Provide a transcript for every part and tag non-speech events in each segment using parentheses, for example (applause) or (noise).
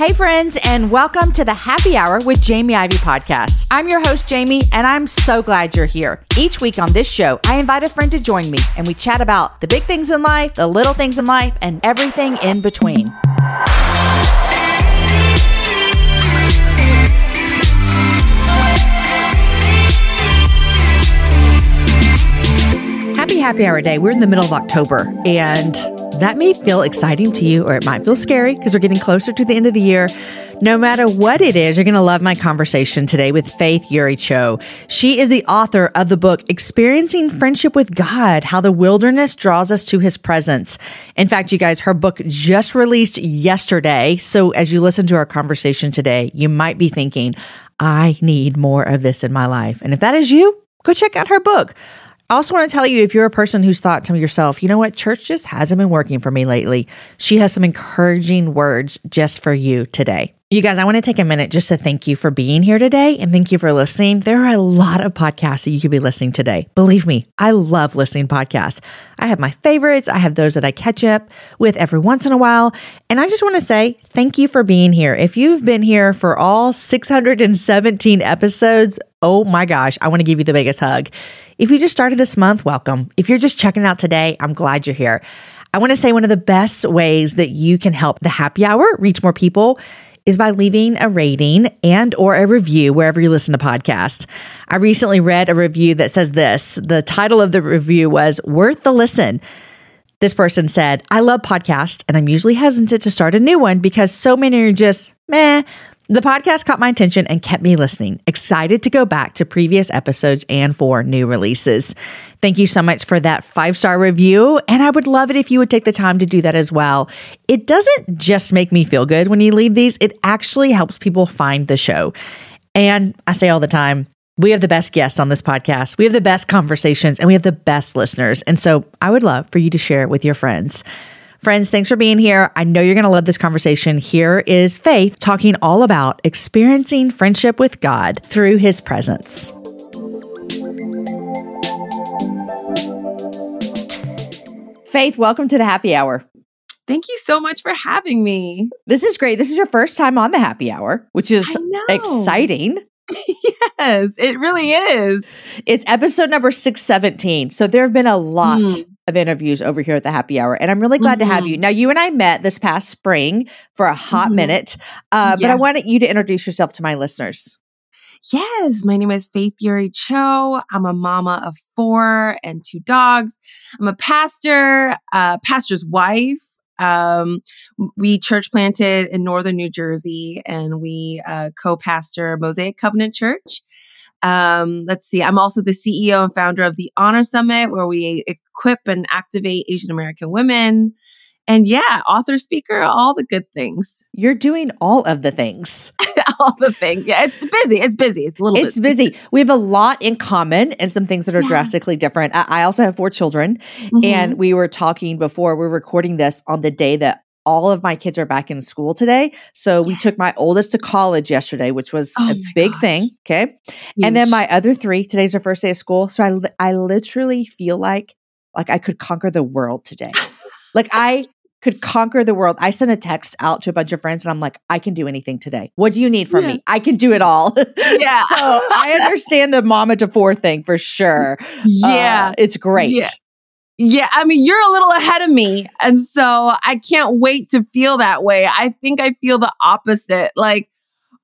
Hey, friends, and welcome to the Happy Hour with Jamie Ivey podcast. I'm your host, Jamie, and I'm so glad you're here. Each week on this show, I invite a friend to join me, and we chat about the big things in life, the little things in life, and everything in between. Happy Happy Hour Day. We're in the middle of October, and that may feel exciting to you, or it might feel scary because we're getting closer to the end of the year. No matter what it is, you're going to love my conversation today with Faith Eury Cho. She is the author of the book, Experiencing Friendship with God How the Wilderness Draws Us to His Presence. In fact, you guys, her book just released yesterday. So as you listen to our conversation today, you might be thinking, I need more of this in my life. And if that is you, go check out her book. I also want to tell you if you're a person who's thought to yourself, you know what, church just hasn't been working for me lately, she has some encouraging words just for you today. You guys, I want to take a minute just to thank you for being here today and thank you for listening. There are a lot of podcasts that you could be listening today. Believe me, I love listening podcasts. I have my favorites, I have those that I catch up with every once in a while. And I just want to say thank you for being here. If you've been here for all 617 episodes, oh my gosh, I want to give you the biggest hug. If you just started this month, welcome. If you're just checking out today, I'm glad you're here. I want to say one of the best ways that you can help the happy hour reach more people is by leaving a rating and or a review wherever you listen to podcasts. I recently read a review that says this. The title of the review was Worth the Listen. This person said, I love podcasts and I'm usually hesitant to start a new one because so many are just meh. The podcast caught my attention and kept me listening, excited to go back to previous episodes and for new releases. Thank you so much for that five star review. And I would love it if you would take the time to do that as well. It doesn't just make me feel good when you leave these, it actually helps people find the show. And I say all the time, we have the best guests on this podcast. We have the best conversations and we have the best listeners. And so I would love for you to share it with your friends. Friends, thanks for being here. I know you're going to love this conversation. Here is Faith talking all about experiencing friendship with God through his presence. Faith, welcome to the happy hour. Thank you so much for having me. This is great. This is your first time on the happy hour, which is exciting. (laughs) yes, it really is. It's episode number 617. So there have been a lot mm. Of interviews over here at the happy hour, and I'm really glad mm-hmm. to have you. Mm-hmm. Now, you and I met this past spring for a hot mm-hmm. minute, uh, yeah. but I wanted you to introduce yourself to my listeners. Yes, my name is Faith Eury Cho. I'm a mama of four and two dogs. I'm a pastor, uh, pastor's wife. Um, we church planted in northern New Jersey, and we uh, co-pastor Mosaic Covenant Church. Um, let's see. I'm also the CEO and founder of the Honor Summit, where we equip and activate Asian American women and yeah, author, speaker, all the good things. You're doing all of the things. (laughs) all the things. Yeah, it's busy. It's busy. It's a little It's busy. We have a lot in common and some things that are yeah. drastically different. I, I, also have four children. Mm-hmm. And we were talking before, we're recording this on the day that all of my kids are back in school today. So we took my oldest to college yesterday, which was oh a big gosh. thing. Okay. Huge. And then my other three, today's our first day of school. So I, I literally feel like, like I could conquer the world today. (laughs) like I could conquer the world. I sent a text out to a bunch of friends and I'm like, I can do anything today. What do you need from yeah. me? I can do it all. (laughs) Yeah. so I understand the mama to four thing for sure. (laughs) Yeah. Uh, it's great. Yeah. yeah. I mean, you're a little ahead of me. And so I can't wait to feel that way. I think I feel the opposite. Like,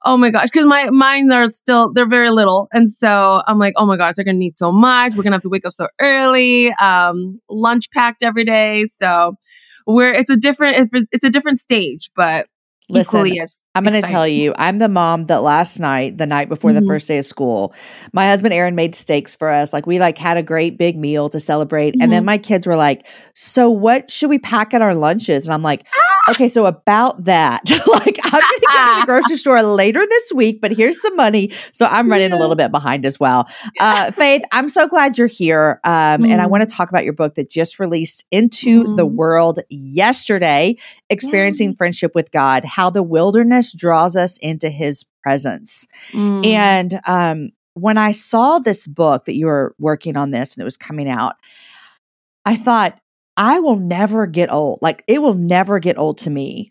oh my gosh, because my mine are still they're very little, and so I'm like, oh my gosh, they're gonna need so much. We're gonna have to wake up so early. Um, lunch packed every day, so where it's a different it's a different stage, but Listen, I'm going to tell you, I'm the mom that last night, the night before mm-hmm. the first day of school, my husband Aaron made steaks for us. Like we like had a great big meal to celebrate, mm-hmm. and then mm-hmm. my kids were like, "So what should we pack at our lunches?" And I'm like, ah! "Okay, so about that, (laughs) like I'm going to go to the (laughs) grocery store later this week, but here's some money, so I'm running yeah. a little bit behind as well." (laughs) Uh, Faith, I'm so glad you're here, um, mm-hmm. and I mm-hmm. want to talk about your book that just released into the mm-hmm. world yesterday, experiencing friendship with God how the wilderness draws us into his presence. Mm. And um, when I saw this book that you were working on this and it was coming out, I thought, I will never get old. Like it will never get old to me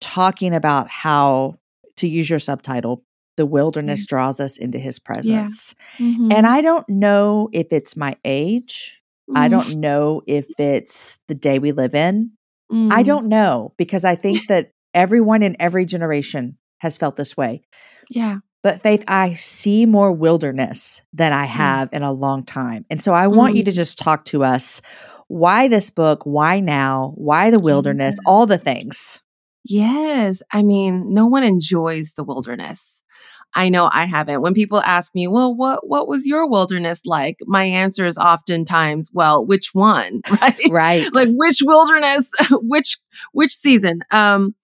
talking about how, to use your subtitle, the wilderness mm-hmm. draws us into his presence. Yeah. Mm-hmm. And I don't know if it's my age. Mm-hmm. I don't know if it's the day we live in. I mm-hmm. don't know because I think that everyone in every generation has felt this way. Yeah. But Faith, I see more wilderness than I mm. have in a long time. And so I want you to mm. just talk to us why this book, why now, why the wilderness, all the things. Yes. I mean, no one enjoys the wilderness. I know I haven't. When people ask me, "Well, what what was your wilderness like?" My answer is oftentimes, "Well, which one?" (laughs) Right? Right. like which wilderness, (laughs) which which season? Um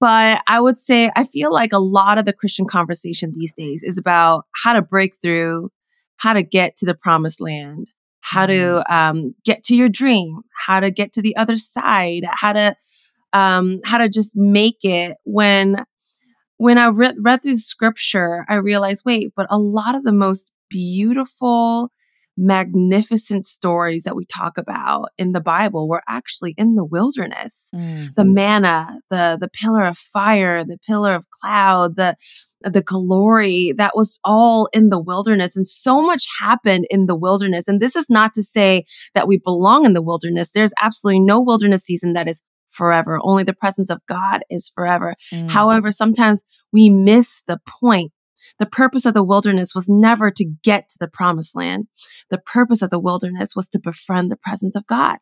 but I would say I feel like a lot of the Christian conversation these days is about how to break through, how to get to the promised land, how to mm-hmm. um, get to your dream, how to get to the other side, how to um, how to just make it when when I re- read through scripture, I realized, wait, but a lot of the most beautiful, magnificent stories that we talk about in the Bible were actually in the wilderness. Mm-hmm. The manna, the the pillar of fire, the pillar of cloud, the the glory that was all in the wilderness and so much happened in the wilderness and this is not to say that we belong in the wilderness there's absolutely no wilderness season that is forever. Only the presence of God is forever. Mm. However, sometimes we miss the point. The purpose of the wilderness was never to get to the promised land. The purpose of the wilderness was to befriend the presence of God.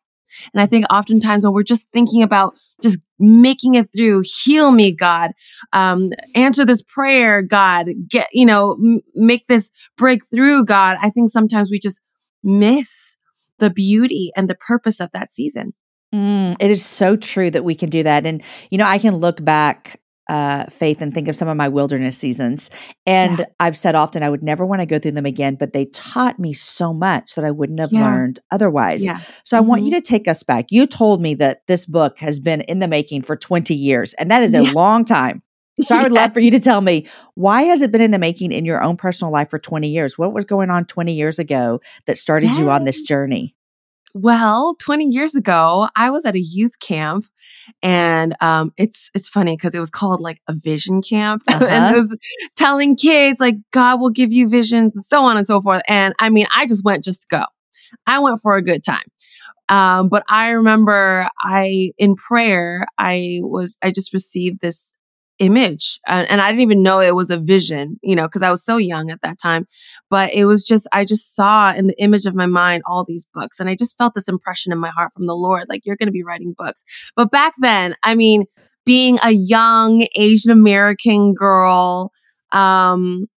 And I think oftentimes when we're just thinking about just making it through, heal me, God, um, answer this prayer, God, get, you know, m- make this breakthrough, God. I think sometimes we just miss the beauty and the purpose of that season. Mm, it is so true that we can do that. And, you know, I can look back, uh, Faith, and think of some of my wilderness seasons. And yeah. I've said often I would never want to go through them again, but they taught me so much that I wouldn't have yeah. learned otherwise. Yeah. So mm-hmm. I want you mm-hmm. to take us back. You told me that this book has been in the making for 20 years, and that is a long time. So I would (laughs) love for you to tell me why has it been in the making in your own personal life for 20 years? What was going on 20 years ago that started you on this journey? Well, 20 years ago, I was at a youth camp and um, it's it's funny because it was called like a vision camp uh-huh. (laughs) and it was telling kids like God will give you visions and so on and so forth. And I mean, I just went just to go. I went for a good time. Um, but I remember I in prayer, I was I just received this image and, i didn't even know it was a vision you know because i was so young at that time but it was just i just saw in the image of my mind all these books and i just felt this impression in my heart from the lord like you're going to be writing books. But back then i mean being a young asian american girl um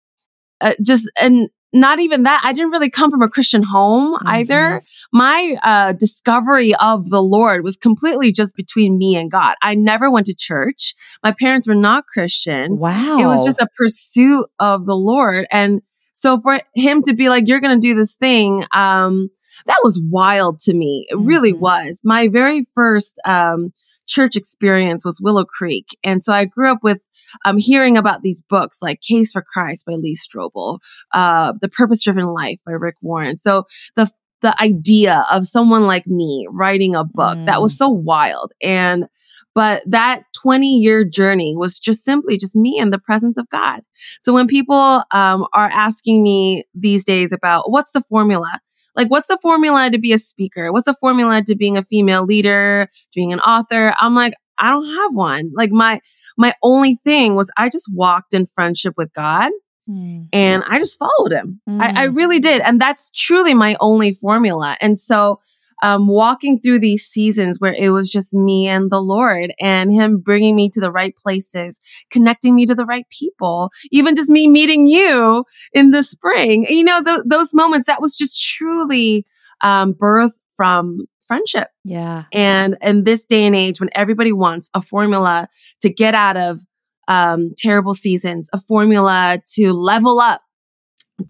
uh, just and not even that i didn't really come from a christian home mm-hmm. either my uh, discovery of the lord was completely just between me and god. I never went to church. My parents were not christian. Wow it was just a pursuit of the lord. And so for him to be like you're gonna do this thing um that was wild to me. It mm-hmm. really was. My very first um church experience was willow creek and so i grew up with um, hearing about these books like Case for Christ by Lee Strobel, uh, The Purpose Driven Life by Rick Warren. So the the idea of someone like me writing a book mm. that was mm. so wild and but that 20 year journey was just simply just me in the presence of god so when people um, are asking me these days about what's the formula like what's the formula to be a speaker what's the formula to being a female leader being an author i'm like i don't have one like my my only thing was I just walked in friendship with God mm. and I just followed him. Mm. I, I, hmm. really did. And that's truly my only formula. And so, um, walking through these seasons where it was just me and the Lord and Him bringing me to the right places, connecting me to the right people, even just me meeting you in the spring, you know, th- those moments that was just truly um, birth from friendship. Yeah. And in this day and age, when everybody wants a formula to get out of um, terrible seasons, a formula to level up,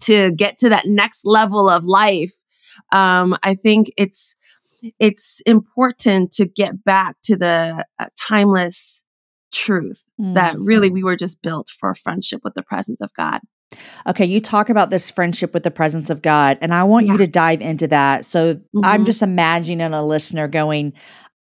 to get to that next level of life, um, I think it's it's important to get back to the uh, timeless truth mm. that really we were just built for a friendship with the presence of God. Okay, you talk about this friendship with the presence of God, and I want yeah. you to dive into that. So mm-hmm. I'm just imagining a listener going,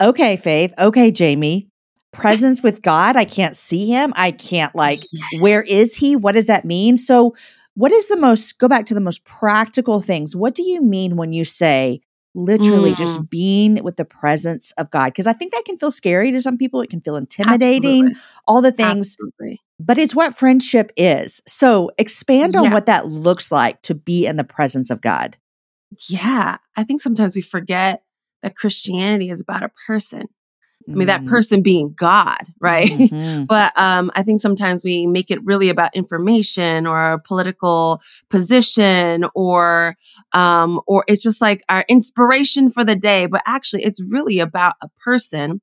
okay, Faith, okay, Jamie, presence with God. I can't see him. I can't like yes. where is he? What does that mean? So what is the most go back to the most practical things. What do you mean when you say literally mm. just being with the presence of God? Because I think that can feel scary to some people. It can feel intimidating, Absolutely. all the things. Absolutely. But it's what friendship is. So expand on what that looks like to be in the presence of God. Yeah. I think sometimes we forget that Christianity is about a person. I mean, that mm. person being God, right? (laughs) Mm-hmm. but um, I think sometimes we make it really about information or a political position or um, or it's just like our inspiration for the day. But actually, it's really about a person.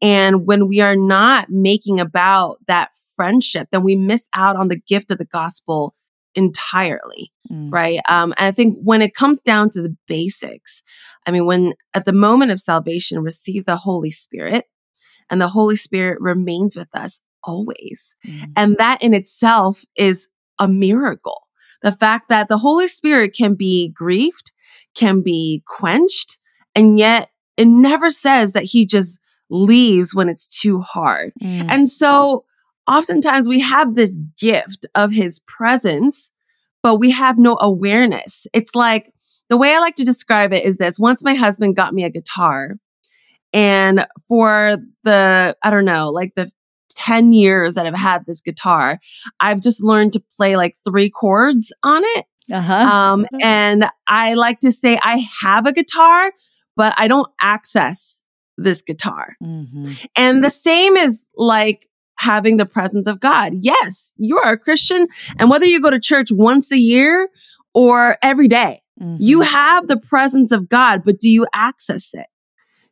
And when we are not making about that friendship, then we miss out on the gift of the gospel entirely, mm. right? Um, and I think when it comes down to the basics, I mean, when at the moment of salvation, receive the Holy Spirit, and the Holy Spirit remains with us always. Mm. And that in itself is a miracle. The fact that the Holy Spirit can be grieved, can be quenched, and yet it never says that he just leaves when it's too hard. Mm. And so oftentimes we have this gift of his presence, but we have no awareness. It's like the way I like to describe it is this once my husband got me a guitar, and for the, I don't know, like the 10 years that I've had this guitar, I've just learned to play like three chords on it. Uh-huh. Um, and I like to say I have a guitar, but I don't access this guitar. Mm-hmm. And the same is like having the presence of God. Yes, you are a Christian. And whether you go to church once a year or every day, mm-hmm. you have the presence of God, but do you access it?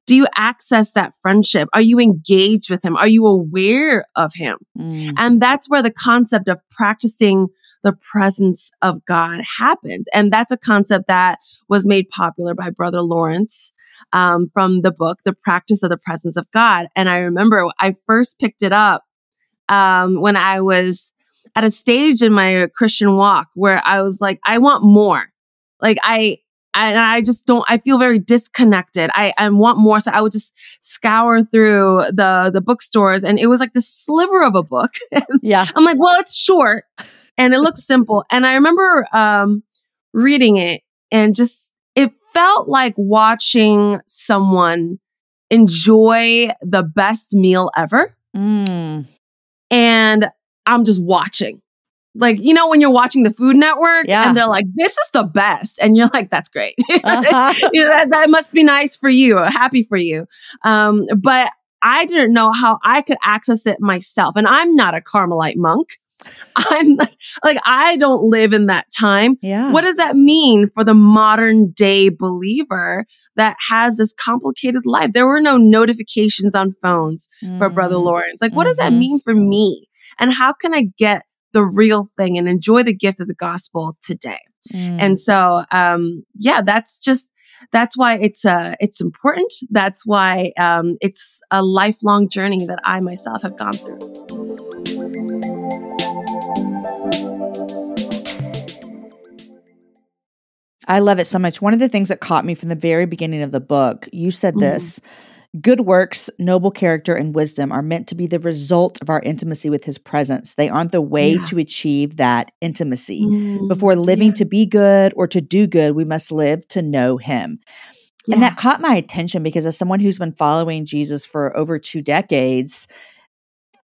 Do you access that friendship? Are you engaged with him? Are you aware of him? Mm. And that's where the concept of practicing the presence of God happens. And that's a concept that was made popular by Brother Lawrence um, from the book, The Practice of the Presence of God. And I remember I first picked it up um, when I was at a stage in my Christian walk where I was like, I want more. Like I, and I just don't. I feel very disconnected. I, I want more, so I would just scour through the the bookstores, and it was like this sliver of a book. (laughs) yeah, I'm like, well, it's short and it looks simple. And I remember um, reading it, and just it felt like watching someone enjoy the best meal ever. Mm. And I'm just watching. Like, you know, when you're watching the Food Network yeah. and they're like, this is the best. And you're like, that's great. (laughs) Uh-huh. (laughs) you know, that, that, must be nice for you, happy for you. Um, but I didn't know how I could access it myself. And I'm not a Carmelite monk. (laughs) I'm like, like, I don't live in that time. Yeah. What does that mean for the modern day believer that has this complicated life? There were no notifications on phones mm. for Brother mm. Lawrence. Like, what mm-hmm. does that mm-hmm. mean for me? And how can I get the real thing and enjoy the gift of the gospel today. Mm. And so, um, yeah, that's just that's why it's uh it's important. That's why um, it's a lifelong journey that I myself have gone through. I love it so much. One of the things that caught me from the very beginning of the book, you said mm-hmm. this. Good works, noble character, and wisdom are meant to be the result of our intimacy with his presence. They aren't the way yeah. to achieve that intimacy. Mm, Before living yeah. to be good or to do good, we must live to know him. Yeah. And that caught my attention because, as someone who's been following Jesus for over two decades,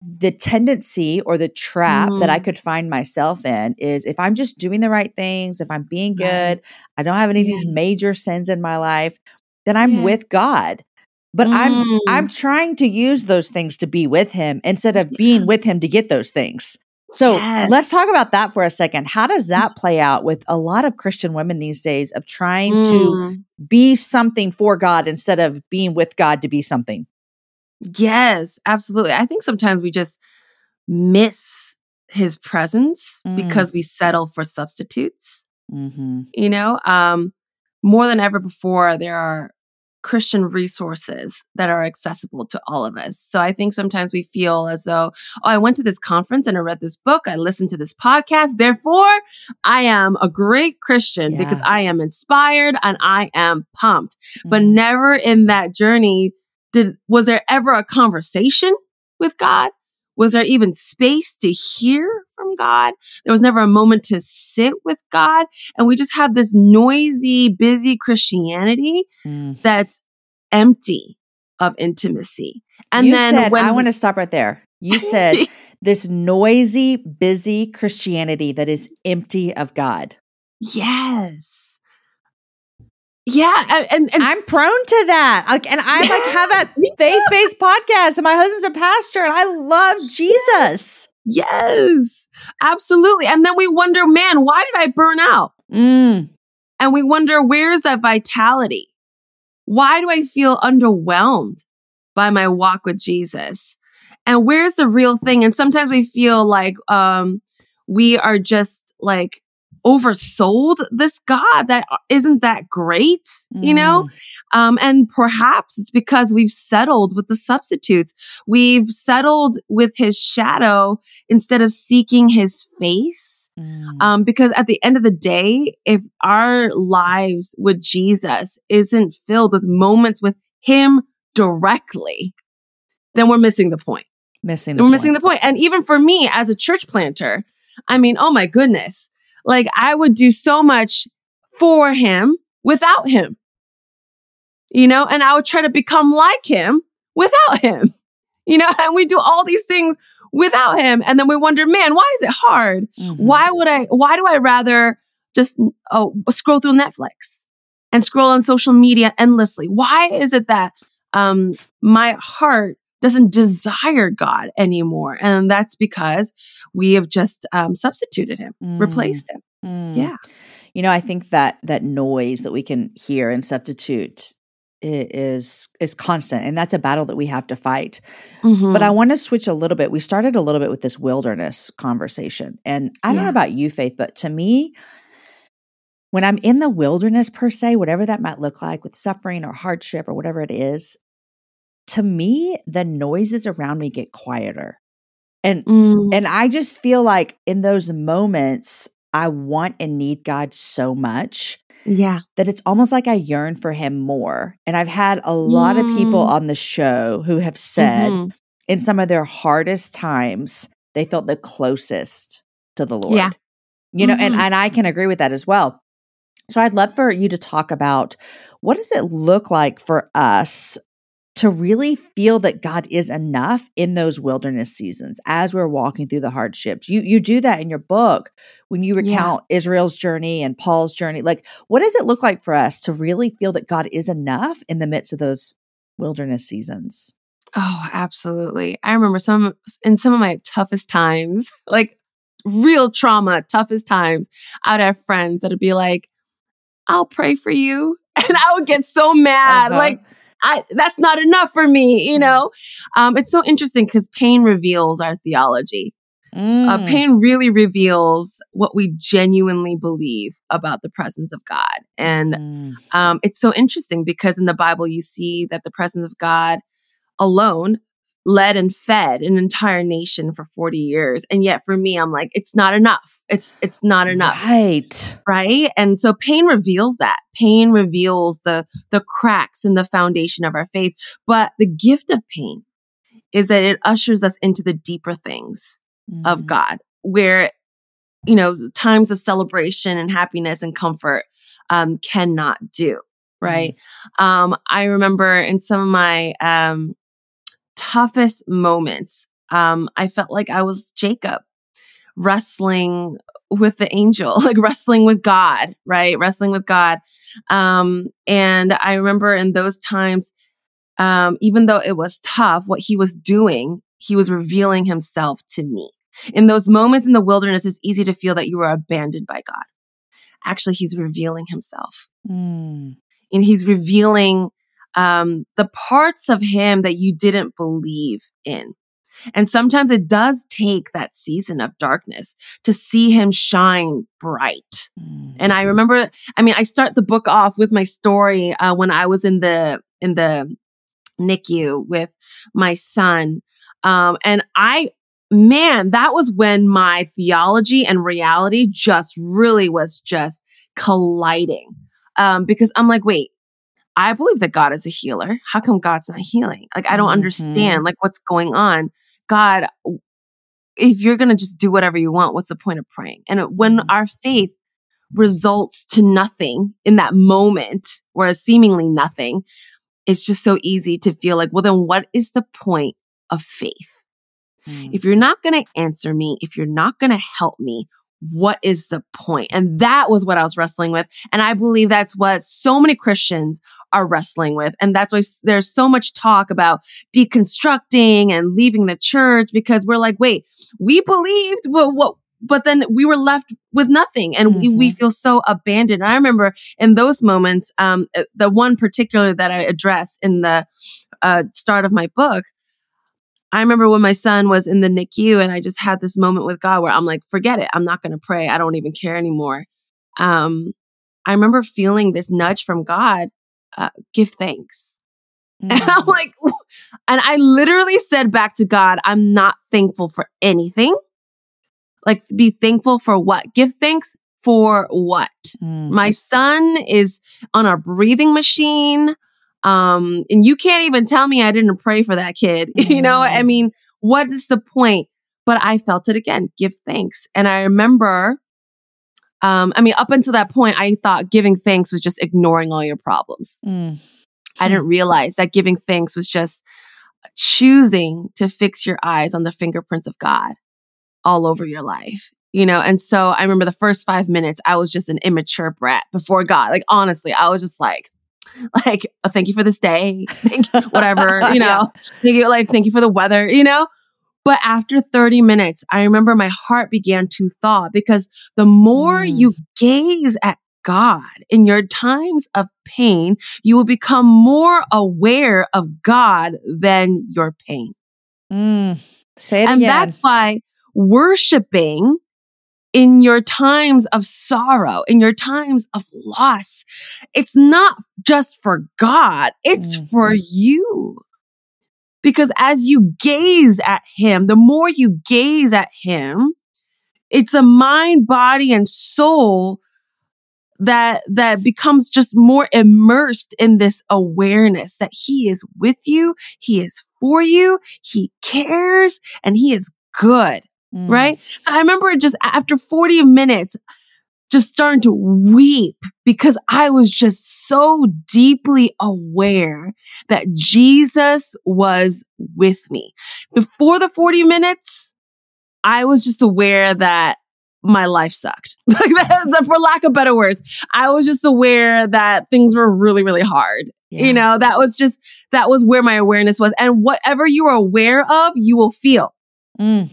the tendency or the trap mm. that I mm. could find myself in is if I'm just doing the right things, if I'm being good, I don't have any of these major sins in my life, then I'm with God but mm. i'm i'm mm. trying to use those things to be with him instead of yeah. being with him to get those things so yes. let's talk about that for a second how does that play out with a lot of christian women these days of trying mm. to be something for god instead of being with god to be something yes absolutely i think sometimes we just miss his presence mm. because we settle for substitutes mm-hmm. you know um more than ever before there are Christian resources that are accessible to all of us. So I think sometimes we feel as though, oh, I went to this conference and I read this book, I listened to this podcast, therefore I am a great Christian yeah. because I am inspired and I am pumped. Mm-hmm. But never in that journey did was there ever a conversation with God? Was there even space to hear from God? There was never a moment to sit with God. And we just have this noisy, busy Christianity Mm. that's empty of intimacy. And you then said, when I want to stop right there. You said (laughs) this noisy, busy Christianity that is empty of God. yes. Yeah. And, and, I'm prone to that. Like, and I like have a faith based podcast, and my husband's a pastor, and I love Jesus. yes, absolutely. And then we wonder, man, why did I burn out? Mm. And we wonder, where's that vitality? Why do I feel underwhelmed by my walk with Jesus? And where's the real thing? And sometimes we feel like um, we are just like oversold this God that isn't that great, you know? Um, and perhaps it's because we've settled with the substitutes. We've settled with his shadow instead of seeking his face. Mm. Um, because at the end of the day, if our lives with Jesus isn't filled with moments with him directly, then we're missing the point. missing the we're point. missing the point. And even for me as a church planter, I mean, oh my goodness, like I would do so much for him without him, you know, and I would try to become like him without him, (laughs) you know, and we do all these things without him. And then we wonder, man, why is it hard? Mhm. Why would I, why do I rather just oh, scroll through Netflix and scroll on social media endlessly? Why is it that um, my heart doesn't desire God anymore? And that's because we have just um, substituted him, Mm. replaced him. Mm. Yeah. You know, I think that that noise that we can hear and substitute is is constant, and that's a battle that we have to fight. Mhm. But I want to switch a little bit. We started a little bit with this wilderness conversation, and I don't know about you, Faith, but to me, when I'm in the wilderness per se, whatever that might look like, with suffering or hardship or whatever it is, to me, the noises around me get quieter, and Mm. and I just feel like in those moments, I want and need God so much yeah. that it's almost like I yearn for him more. And I've had a lot of people Mm. on the show who have said Mhm. in some of their hardest times, they felt the closest to the Lord. Yeah. You know, and, Mhm. and I can agree with that as well. So I'd love for you to talk about what does it look like for us to really feel that God is enough in those wilderness seasons as we're walking through the hardships. You you do that in your book when you Yeah. recount Israel's journey and Paul's journey. Like what does it look like for us to really feel that God is enough in the midst of those wilderness seasons? Oh, absolutely. I remember some in some of my toughest times, (laughs) like real trauma, toughest times, I'd have friends that'd be like, I'll pray for you. (laughs) And I would get so mad. Uh-huh. Like, I that's not enough for me, you Mhm. know? Um, it's so interesting because pain reveals our theology. Uh, Mm. pain really reveals what we genuinely believe about the presence of God. And Mm. um, it's so interesting because in the Bible, you see that the presence of God alone led and fed an entire nation for 40 years. And yet for me, I'm like, it's not enough. It's it's not enough. Right. Right. And so pain reveals that. Pain reveals the the cracks in the foundation of our faith. But the gift of pain is that it ushers us into the deeper things of Mhm. God, where you know times of celebration and happiness and comfort um, cannot do. Right. Um, I remember in some of my um, toughest moments, um, I felt like I was Jacob wrestling with the angel, (laughs) like wrestling with God, right? Wrestling with God. Um, and I remember in those times, um, even though it was tough, what he was doing, he was revealing himself to me. In those moments in the wilderness, it's easy to feel that you are abandoned by God. Actually, he's revealing himself Mm. and he's revealing um, the parts of him that you didn't believe in. And sometimes it does take that season of darkness to see him shine bright. Mm. And I remember, I mean, I start the book off with my story uh, when I was in the in the NICU with my son, um, and I, man, that was when my theology and reality just really was just colliding, um, because I'm like, wait. I believe that God is a healer. How come God's not healing? Like, I don't Mhm. understand, like, what's going on. God, if you're going to just do whatever you want, what's the point of praying? And when Mhm. our faith results to nothing in that moment, or seemingly nothing, it's just so easy to feel like, well, then what is the point of faith? Mm. If you're not going to answer me, if you're not going to help me, what is the point? And that was what I was wrestling with. And I believe that's what so many Christians are wrestling with. And that's why there's so much talk about deconstructing and leaving the church because we're like, wait, we believed, but what? But then we were left with nothing and we, we Mhm. feel so abandoned. And I remember in those moments, um, uh, the one particular that I address in the uh, start of my book, I remember when my son was in the NICU and I just had this moment with God where I'm like, forget it. I'm not going to pray. I don't even care anymore. Um, I remember feeling this nudge from God, uh, give thanks. (laughs) And I'm Mm. like, and I literally said back to God, I'm not thankful for anything. Like, be thankful for what? Give thanks for what? Mm. My son is on a breathing machine. Um, and you can't even tell me I didn't pray for that kid. (laughs) you know, I Mm. mean, what is the point? But I felt it again. Give thanks. And I remember, um, I mean, up until that point, I thought giving thanks was just ignoring all your problems. Mm. I didn't realize that giving thanks was just choosing to fix your eyes on the fingerprints of God all over your life. You know, and so I remember the first five minutes, I was just an immature brat before God. Like, honestly, I was just like, (laughs) like, oh, thank you for this day. Thank you, (laughs) whatever, you know, Yeah. thank you, like, thank you for the weather, you know? But after 30 minutes, I remember my heart began to thaw because the more Mm. you gaze at God in your times of pain, you will become more aware of God than your pain. Mm. Say it and again. that's why worshiping in your times of sorrow, in your times of loss, it's not just for God, it's Mm. for you. Because as you gaze at Him, the more you gaze at Him, it's a mind, body, and soul that that becomes just more immersed in this awareness that he is with you he is for you he cares and he is good Mm. right so i remember just after 40 minutes just starting to weep because i was just so deeply aware that jesus was with me. Before the 40 minutes i was just aware that my life sucked. (laughs) Like that, for lack of better words i was just aware that things were really really hard. Yeah. you know that was just that was where my awareness was. And whatever you are aware of you will feel. Mm.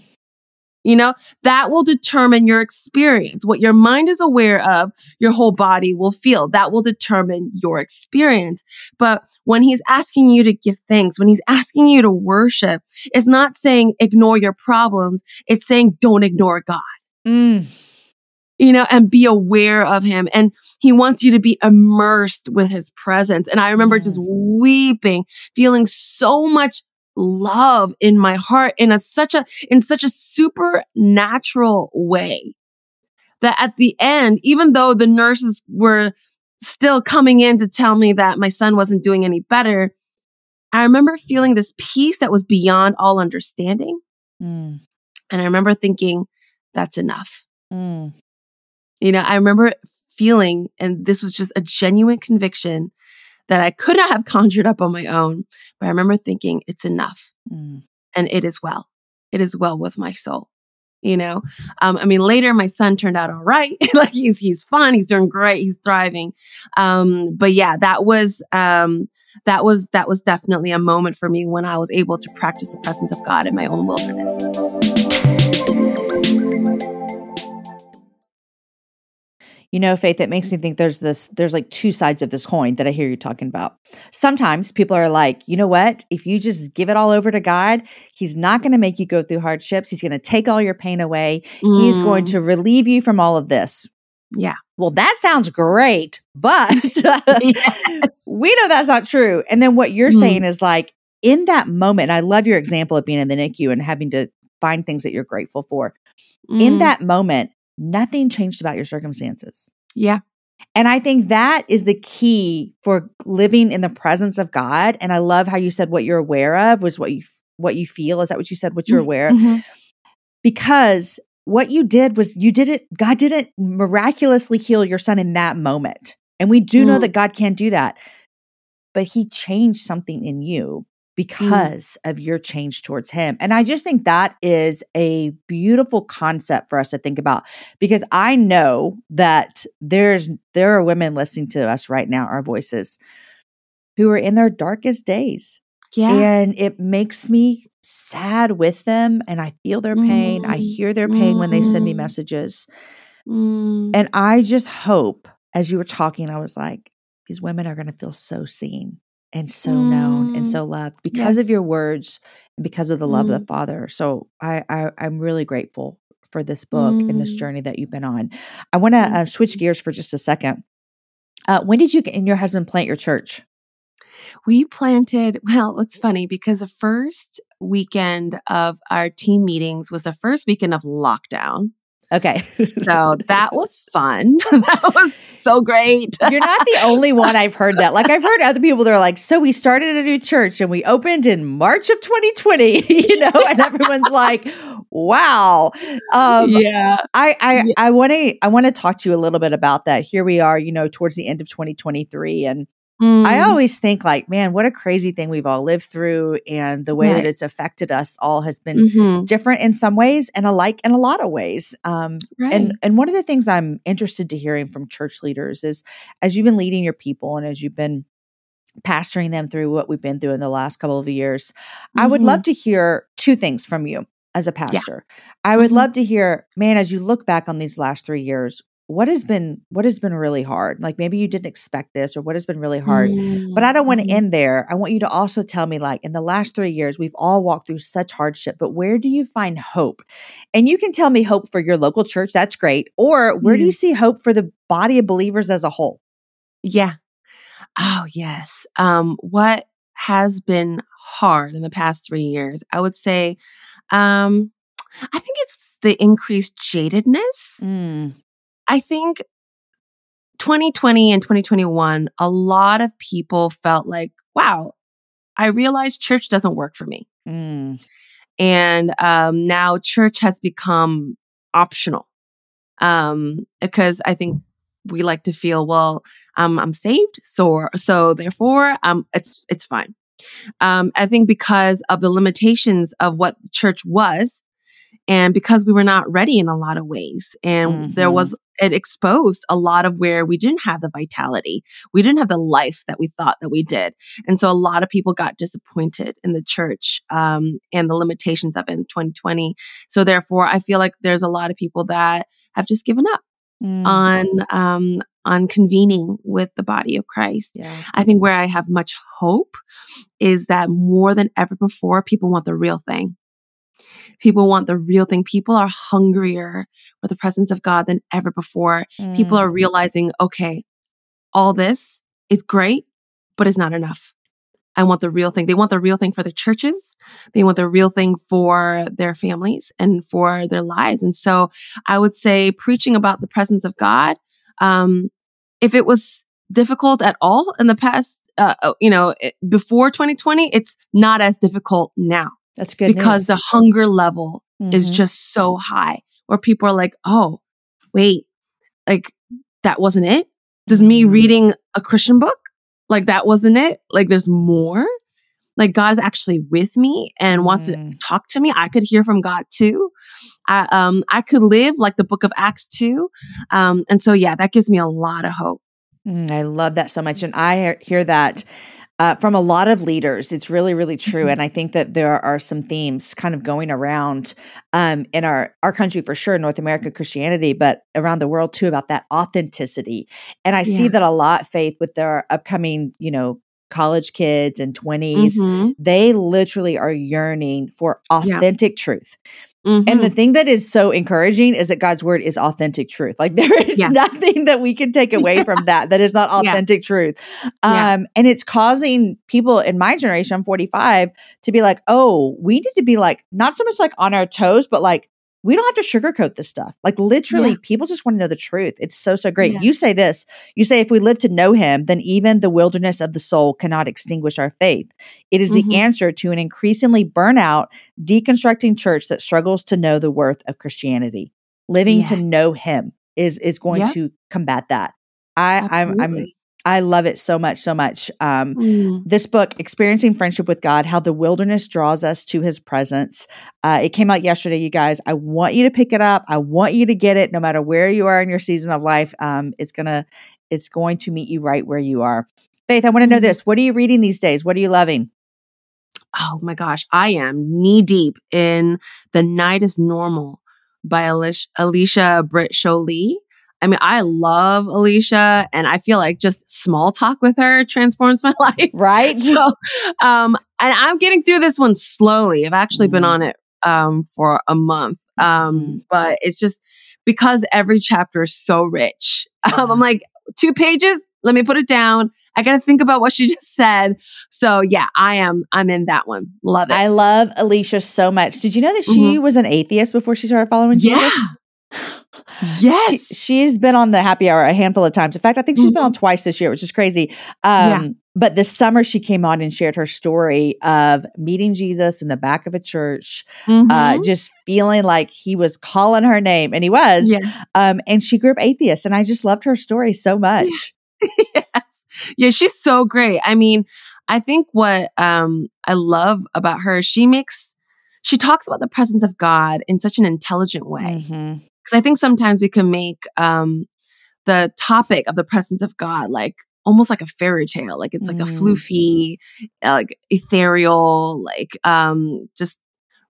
You know, that will determine your experience. What your mind is aware of, your whole body will feel. That will determine your experience. But when he's asking you to give thanks, when he's asking you to worship, it's not saying ignore your problems. It's saying don't ignore God, Mm. you know, and be aware of him. And he wants you to be immersed with his presence. And I remember just weeping, feeling so much love in my heart in a such a in such a supernatural way that at the end even though the nurses were still coming in to tell me that my son wasn't doing any better i remember feeling this peace that was beyond all understanding Mm. and i remember thinking that's enough Mm. you know i remember feeling and this was just a genuine conviction that i could not have conjured up on my own but i remember thinking it's enough Mm. and it is well. It is well with my soul. You know, um, I mean, later my son turned out all right. (laughs) like he's he's fine. He's doing great. He's thriving. Um, but yeah, that was um, that was that was definitely a moment for me when I was able to practice the presence of God in my own wilderness. You know, Faith, it makes me think there's this, there's like two sides of this coin that I hear you talking about. Sometimes people are like, you know what? If you just give it all over to God, He's not going to make you go through hardships. He's going to take all your pain away. He's going Mm, to relieve you from all of this. Yeah. Well, that sounds great, (laughs) but (laughs) Yes. (laughs) we know that's not true. And then what you're Mhm. saying is like, in that moment, I love your example of being in the NICU and having to find things that you're grateful for. In Mm, that moment, nothing changed about your circumstances. yeah. And I think that is the key for living in the presence of God. And I love how you said what you're aware of was what you what you feel. Is that what you said? What you're aware? Mhm. Because what you did was you didn't, God didn't miraculously heal your son in that moment. And we do know Mm. that God can't do that. But he changed something in you because of your change towards him. And I just think that is a beautiful concept for us to think about because I know that there's there are women listening to us right now our voices who are in their darkest days Yeah. and it makes me sad with them and I feel their pain. I Mm. hear their pain when they send me Mm. messages. Mm. And I just hope as you were talking I was like these women are going to feel so seen and so known and Mm. so loved because of your words and because of the love of Mm. the Father. So I, I I'm really grateful for this book and this Mm. journey that you've been on. I want to uh, switch gears for just a second. Uh, when did you and your husband plant your church? We planted, well, it's funny because the first weekend of our team meetings was the first weekend of lockdown. Okay. (laughs) So that was fun. (laughs) that was so great. You're not the only one I've heard that. Like I've heard other people that are like, so we started a new church and we opened in March of 2020, (laughs) you know, and everyone's like, wow. Um, yeah. I I Yeah. I want to I want to talk to you a little bit about that. Here we are, you know, towards the end of 2023 and I Mm. always think like, man, what a crazy thing we've all lived through and the way that it's affected us all has been Mhm. different in some ways and alike in a lot of ways. Um Right. and and one of the things I'm interested to hearing from church leaders is as you've been leading your people and as you've been pastoring them through what we've been through in the last couple of years, I would Mhm. love to hear two things from you as a pastor. I would Mhm. love to hear, man, as you look back on these last 3 years, what has been what has been really hard? Like maybe you didn't expect this or what has been really hard. But I don't want to Mhm. end there. I want you to also tell me, like, in the last three years, we've all walked through such hardship, but where do you find hope? And you can tell me hope for your local church. That's great. Or where do you Mm. see hope for the body of believers as a whole? Yeah. Oh, yes. Um, what has been hard in the past three years? I would say, um, I think it's the increased jadedness. Mm, I think 2020 and 2021, a lot of people felt like, wow, I realized church doesn't work for me. mm, And um, now church has become optional um, because I think we like to feel, well, um, I'm saved, so so therefore, um, it's it's fine. Um, I think because of the limitations of what the church was, and because we were not ready in a lot of ways, and there Mhm. was it exposed a lot of where we didn't have the vitality, we didn't have the life that we thought that we did, and so a lot of people got disappointed in the church um, and the limitations of it in 2020. So therefore, I feel like there's a lot of people that have just given up mm. on um, on convening with the body of Christ. yeah. I think where I have much hope is that more than ever before, people want the real thing. People want the real thing. People are hungrier for the presence of God than ever before. People Mm, are realizing, okay, all this is great, but it's not enough. I want the real thing. They want the real thing for their churches. They want the real thing for their families and for their lives. And so I would say preaching about the presence of God, um, if it was difficult at all in the past, uh, uh, you know, before 2020, it's not as difficult now that's good because news. the hunger level is Mhm. just so high where people are like, oh, wait, like that wasn't it? Does me Mhm. reading a Christian book, like that wasn't it? Like there's more? Like God is actually with me and wants to Mm. talk to me. I could hear from God too. I um I could live like the book of Acts too. Um and so yeah, that gives me a lot of hope. Mm, I love that so much. And I hear that uh, from a lot of leaders. It's really, really true. Mhm. And I think that there are some themes kind of going around um, in our, our country for sure, North America Christianity, but around the world too about that authenticity. And I see that a lot, Faith, with their upcoming, you know, college kids and 20s. Mhm. They literally are yearning for Yeah. authentic truth. And the Mhm. thing that is so encouraging is that God's word is authentic truth. Like (laughs) there is Yeah. nothing that we can take away from (laughs) that that is not Yeah. authentic truth. Yeah. Um, and it's causing people in my generation, I'm 45, to be like, oh, we need to be like, not so much like on our toes, but like, we don't have to sugarcoat this stuff. Like literally, Yeah. people just want to know the truth. It's so, so great. Yeah. You say this, you say, if we live to know him, then even the wilderness of the soul cannot extinguish our faith. It is Mhm. the answer to an increasingly burnout, deconstructing church that struggles to know the worth of Christianity. Living to know him is is going to combat that. I, I'm I'm. I love it so much, so much. Um, Mm. this book, Experiencing Friendship with God, How the Wilderness Draws Us to His Presence. Uh, it came out yesterday, you guys. I want you to pick it up. I want you to get it no matter where you are in your season of life. Um, it's gonna it's going to meet you right where you are. Faith, I want to know Mhm. this. What are you reading these days? What are you loving? Oh my gosh, I am knee deep in The Night is Normal by Alicia, Alicia Britt Chole. I mean, I love Alicia, and I feel like just small talk with her transforms my (laughs) life. Right? So, um, and I'm getting through this one slowly. I've actually been Mhm. on it um for a month. Um, Mhm. but it's just because every chapter is so rich. (laughs) Um, I'm like, two pages, let me put it down. I gotta think about what she (laughs) just said. So yeah, I am I'm in that one. Love it. I love Alicia so much. Did you know that she was an atheist before she started following Yeah. Jesus? Yes. She, she's been on the happy hour a handful of times. In fact, I think she's been on twice this year, which is crazy. Um, Yeah. But this summer, she came on and shared her story of meeting Jesus in the back of a church, uh, Mhm. just feeling like he was calling her name, and he was. yeah. Um, and she grew up atheist, and I just loved her story so much. (laughs) yes. Yeah, she's so great. I mean, I think what um I love about her, she makes she talks about the presence of God in such an intelligent way. Mhm. Because I think sometimes we can make um the topic of the presence of God like almost like a fairy tale. Like it's like a Mm. floofy, uh, like ethereal, like um just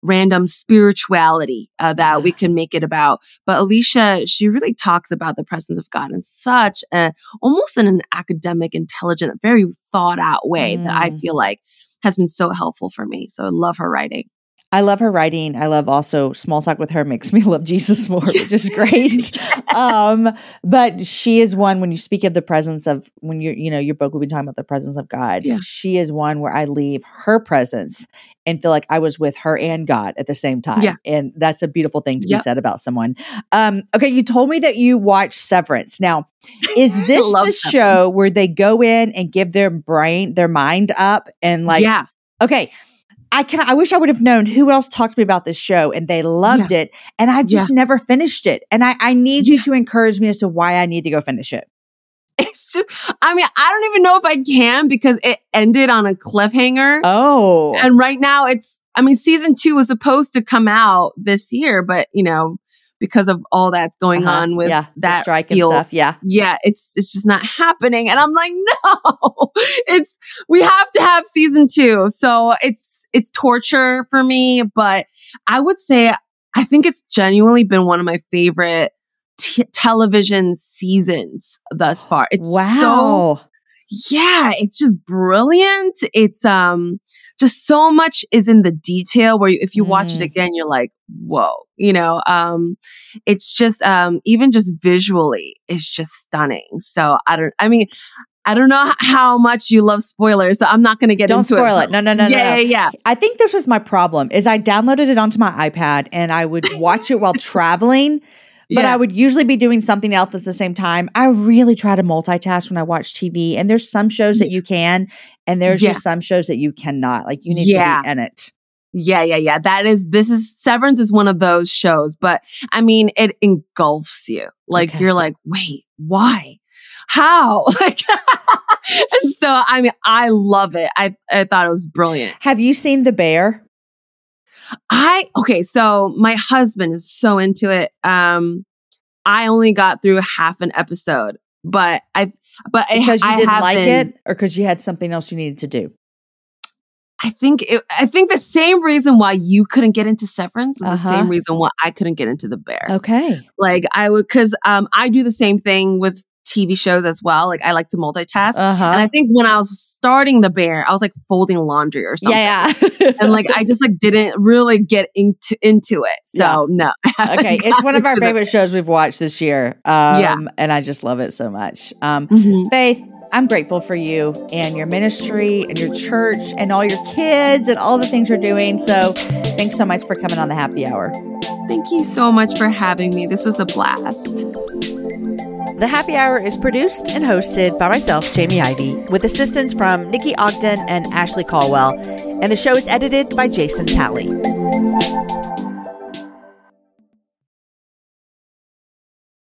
random spirituality uh, that we can make it about. But Alicia, she really talks about the presence of God in such a almost in an academic, intelligent, very thought out way that I Mm. feel like has been so helpful for me. So I love her writing. I love her writing. I love also small talk with her makes me (laughs) love Jesus more, which is great. (laughs) um, but she is one when you speak of the presence of when you're, you know, your book will be talking about the presence of God. Yeah. She is one where I leave her presence and feel like I was with her and God at the same time. Yeah. And that's a beautiful thing to be said about someone. Um, okay, you told me that you watched Severance. Now, is (laughs) this the Severance. show where they go in and give their brain, their mind up and like yeah. okay i can i wish i would have known who else talked to me about this show and they loved it and i've just never finished it and i i need you to encourage me as to why i need to go finish it (laughs) It's just, I mean, I don't even know if I can because it ended on a cliffhanger. oh and right now it's, I mean, season two was supposed to come out this year, but you know, because of all that's going Uh-huh. on with yeah the that strike field, and stuff yeah yeah, it's it's just not happening. And I'm like, (laughs) no, it's we have to have season two. So it's it's torture for me, but I would say I think it's genuinely been one of my favorite t- television seasons thus far. It's wow. so yeah, it's just brilliant. It's um just so much is in the detail where you, if you watch it Mm. again, you're like, whoa, you know. Um, it's just um even just visually, it's just stunning. So I don't. I mean. I don't know how much you love spoilers, so I'm not going to get it. don't into spoil it. no no no yeah, no, no. yeah, yeah. I think this was my problem is I downloaded it onto my iPad and I would watch it while (laughs) traveling, but yeah. I would usually be doing something else at the same time. I really try to multitask when I watch TV, and there's some shows that you can, and there's Yeah. just some shows that you cannot. Like you need Yeah. to be in it. Yeah, yeah, yeah. That is this is Severance is one of those shows, but I mean it engulfs you. Like Okay. you're like, wait, why? How? (laughs) Like (laughs) so I mean I love it. I I thought it was brilliant. Have you seen The Bear? I okay, so my husband is so into it. Um I only got through half an episode, but I but I- Because you didn't like been- it, or because you had something else you needed to do? I think it, I think the same reason why you couldn't get into Severance is the Uh-huh. same reason why I couldn't get into The Bear. Okay. Like I would, because um, I do the same thing with TV shows as well. Like I like to multitask, Uh huh. and I think when I was starting the bear, I was like folding laundry or something. Yeah, yeah. (laughs) And like I just like didn't really get into into it. So no. (laughs) Okay, it's one of our favorite shows we've watched this year. Um, Yeah. and I just love it so much. Um. Mhm. Faith, I'm grateful for you and your ministry and your church and all your kids and all the things you're doing. So, thanks so much for coming on the happy hour. Thank you so much for having me. This was a blast. The Happy Hour is produced and hosted by myself, Jamie Ivey, with assistance from Nikki Ogden and Ashley Caldwell, and the show is edited by Jason Talley.